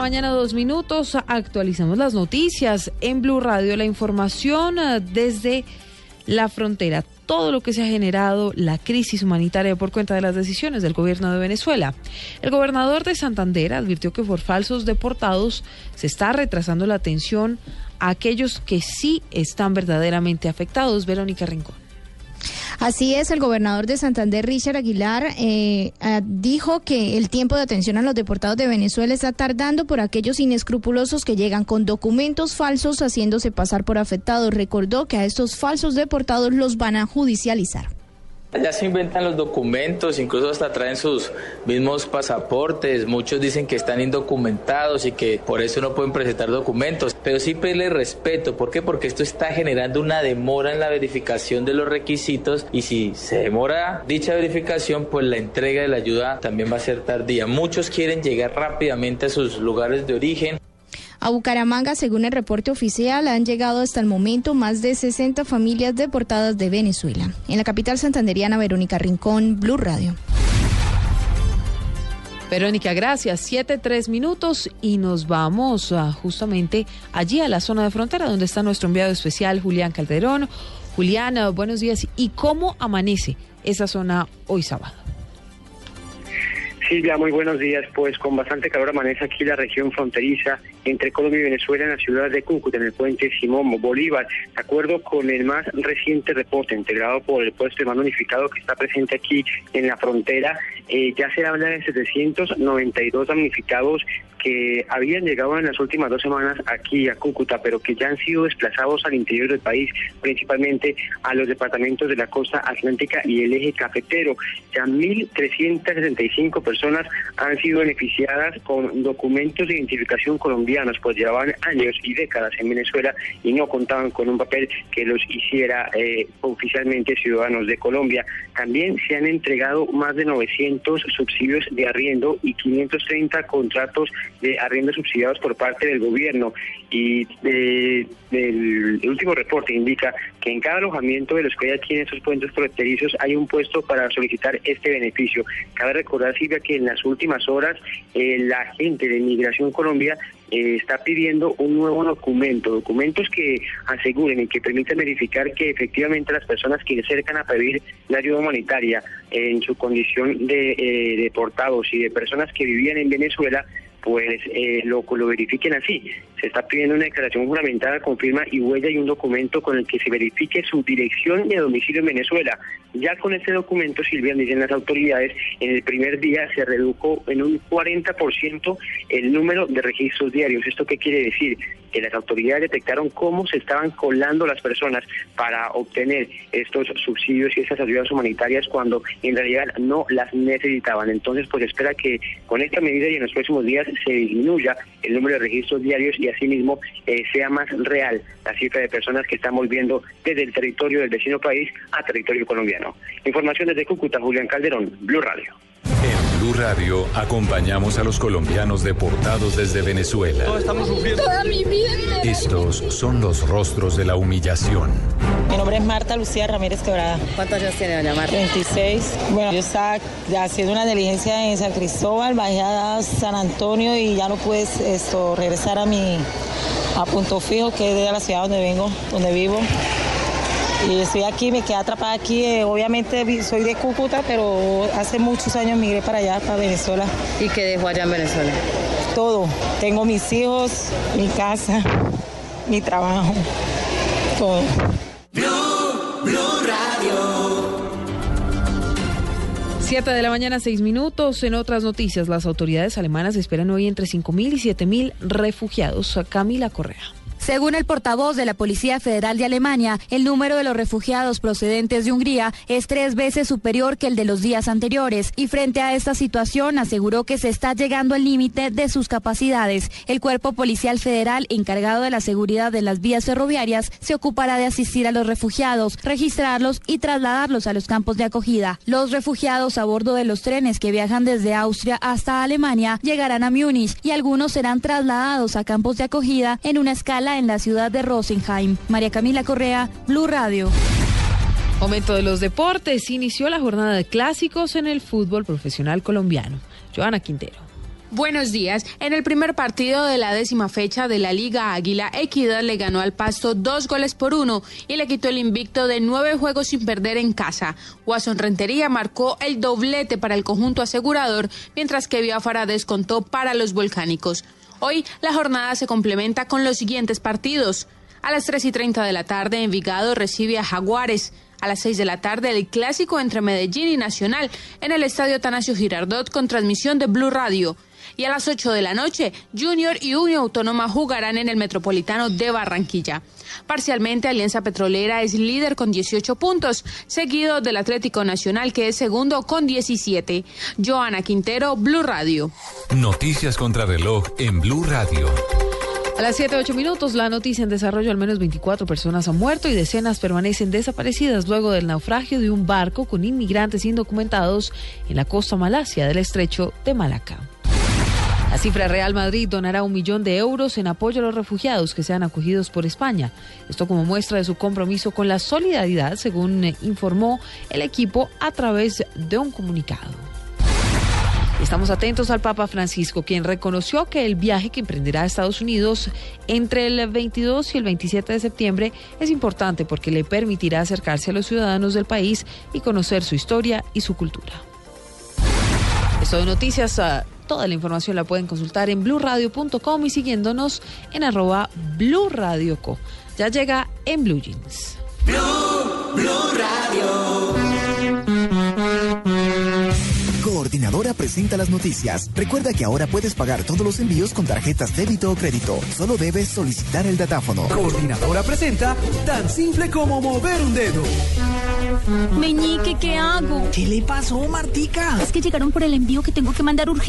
Mañana dos minutos, actualizamos las noticias en Blue Radio, la información eh, desde la frontera, todo lo que se ha generado la crisis humanitaria por cuenta de las decisiones del gobierno de Venezuela. El gobernador de Santander advirtió que por falsos deportados se está retrasando la atención a aquellos que sí están verdaderamente afectados. Verónica Rincón. Así es, el gobernador de Santander, Richard Aguilar, eh, ah, dijo que el tiempo de atención a los deportados de Venezuela está tardando por aquellos inescrupulosos que llegan con documentos falsos haciéndose pasar por afectados. Recordó que a estos falsos deportados los van a judicializar. Ya se inventan los documentos, incluso hasta traen sus mismos pasaportes. Muchos dicen que están indocumentados y que por eso no pueden presentar documentos. Pero sí pedirle respeto. ¿Por qué? Porque esto está generando una demora en la verificación de los requisitos y si se demora dicha verificación, pues la entrega de la ayuda también va a ser tardía. Muchos quieren llegar rápidamente a sus lugares de origen. A Bucaramanga, según el reporte oficial, han llegado hasta el momento más de 60 familias deportadas de Venezuela. En la capital santanderiana, Verónica Rincón, Blue Radio. Verónica, gracias. Siete, tres minutos y nos vamos ah, justamente allí a la zona de frontera donde está nuestro enviado especial, Julián Calderón. Julián, ah, buenos días. ¿Y cómo amanece esa zona hoy sábado? Silvia, muy buenos días. Pues con bastante calor amanece aquí la región fronteriza entre Colombia y Venezuela en la ciudad de Cúcuta, en el puente Simón Bolívar. De acuerdo con el más reciente reporte integrado por el puesto de mando unificado que está presente aquí en la frontera, eh, ya se habla de 792 damnificados que habían llegado en las últimas dos semanas aquí a Cúcuta, pero que ya han sido desplazados al interior del país, principalmente a los departamentos de la costa atlántica y el eje cafetero. Ya 1.365 personas han sido beneficiadas con documentos de identificación colombianos, pues llevaban años y décadas en Venezuela y no contaban con un papel que los hiciera eh, oficialmente ciudadanos de Colombia. También se han entregado más de 900 subsidios de arriendo y 530 contratos de arriendos subsidiados por parte del gobierno y el último reporte indica que en cada alojamiento de los que hay aquí en estos puentes fronterizos hay un puesto para solicitar este beneficio. Cabe recordar, Silvia, que en las últimas horas eh, la gente de Migración Colombia eh, está pidiendo un nuevo documento, documentos que aseguren y que permitan verificar que efectivamente las personas que se acercan a pedir la ayuda humanitaria en su condición de eh, deportados y de personas que vivían en Venezuela pues eh, lo, lo verifiquen así. Se está pidiendo una declaración juramentada con firma y huella y un documento con el que se verifique su dirección de domicilio en Venezuela. Ya con este documento, Silvia, dicen las autoridades, en el primer día se redujo en un 40% el número de registros diarios. ¿Esto qué quiere decir? Que las autoridades detectaron cómo se estaban colando las personas para obtener estos subsidios y esas ayudas humanitarias cuando en realidad no las necesitaban. Entonces, pues espera que con esta medida y en los próximos días se disminuya el número de registros diarios y asimismo eh, sea más real la cifra de personas que están volviendo desde el territorio del vecino país a territorio colombiano. Información desde Cúcuta, Julián Calderón, Blue Radio. Blue Radio acompañamos a los colombianos deportados desde Venezuela. estamos sufriendo. Toda mi vida. Estos son los rostros de la humillación. Mi nombre es Marta Lucía Ramírez Quebrada. ¿Cuántos años tiene doña Marta? 26. Bueno, yo estaba haciendo una diligencia en San Cristóbal, bajé a San Antonio y ya no pude esto, regresar a mi a punto fijo, que es de la ciudad donde vengo, donde vivo. Y estoy aquí, me quedé atrapada aquí. eh, obviamente soy de Cúcuta, pero hace muchos años migré para allá, para Venezuela. ¿Y qué dejó allá en Venezuela? Todo. Tengo mis hijos, mi casa, mi trabajo, todo. Siete de la mañana, seis minutos. En otras noticias, las autoridades alemanas esperan hoy entre 5.000 y 7.000 refugiados. Camila Correa. Según el portavoz de la Policía Federal de Alemania, el número de los refugiados procedentes de Hungría es tres veces superior que el de los días anteriores y frente a esta situación aseguró que se está llegando al límite de sus capacidades. El Cuerpo Policial Federal, encargado de la seguridad de las vías ferroviarias, se ocupará de asistir a los refugiados, registrarlos y trasladarlos a los campos de acogida. Los refugiados a bordo de los trenes que viajan desde Austria hasta Alemania llegarán a Múnich y algunos serán trasladados a campos de acogida en una escala en la ciudad de Rosenheim. María Camila Correa, Blue Radio. Momento de los deportes. Inició la jornada de clásicos en el fútbol profesional colombiano. Joana Quintero. Buenos días. En el primer partido de la décima fecha de la Liga Águila, Equidad le ganó al Pasto dos goles por uno y le quitó el invicto de nueve juegos sin perder en casa. Guasón Rentería marcó el doblete para el conjunto asegurador, mientras que Biafara descontó para los volcánicos. Hoy la jornada se complementa con los siguientes partidos. A las 3 y 30 de la tarde, Envigado recibe a Jaguares. A las 6 de la tarde, el clásico entre Medellín y Nacional en el Estadio Tanasio Girardot con transmisión de Blue Radio y a las 8 de la noche, Junior y Unión Autónoma jugarán en el Metropolitano de Barranquilla. Parcialmente, Alianza Petrolera es líder con 18 puntos, seguido del Atlético Nacional, que es segundo con 17. Joana Quintero, Blue Radio. Noticias contra reloj en Blue Radio. A las 7, 8 minutos, la noticia en desarrollo, al menos 24 personas han muerto y decenas permanecen desaparecidas luego del naufragio de un barco con inmigrantes indocumentados en la costa malasia del estrecho de Malaca. La cifra Real Madrid donará un millón de euros en apoyo a los refugiados que sean acogidos por España. Esto como muestra de su compromiso con la solidaridad, según informó el equipo a través de un comunicado. Estamos atentos al Papa Francisco, quien reconoció que el viaje que emprenderá a Estados Unidos entre el 22 y el 27 de septiembre es importante porque le permitirá acercarse a los ciudadanos del país y conocer su historia y su cultura. Esto de noticias. Ah, Toda la información la pueden consultar en blurradio.com y siguiéndonos en arroba blurradioco. Ya llega en Blue Jeans. Coordinadora presenta las noticias. Recuerda que ahora puedes pagar todos los envíos con tarjetas débito o crédito. Solo debes solicitar el datáfono. Coordinadora presenta tan simple como mover un dedo. Meñique, ¿qué hago? ¿Qué le pasó, Martica? Es que llegaron por el envío que tengo que mandar urgente.